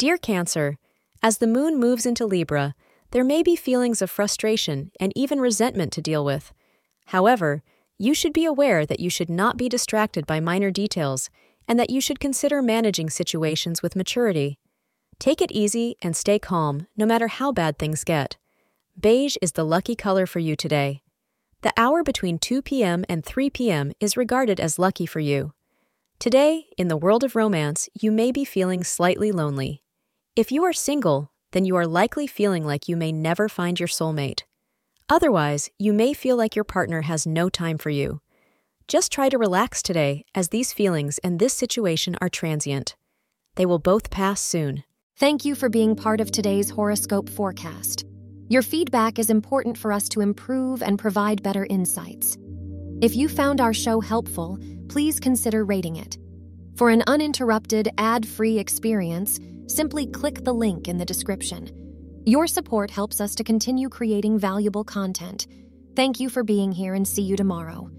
Dear Cancer, as the moon moves into Libra, there may be feelings of frustration and even resentment to deal with. However, you should be aware that you should not be distracted by minor details and that you should consider managing situations with maturity. Take it easy and stay calm, no matter how bad things get. Beige is the lucky color for you today. The hour between 2 p.m. and 3 p.m. is regarded as lucky for you. Today, in the world of romance, you may be feeling slightly lonely. If you are single, then you are likely feeling like you may never find your soulmate. Otherwise, you may feel like your partner has no time for you. Just try to relax today, as these feelings and this situation are transient. They will both pass soon. Thank you for being part of today's horoscope forecast. Your feedback is important for us to improve and provide better insights. If you found our show helpful, please consider rating it. For an uninterrupted, ad free experience, simply click the link in the description. Your support helps us to continue creating valuable content. Thank you for being here and see you tomorrow.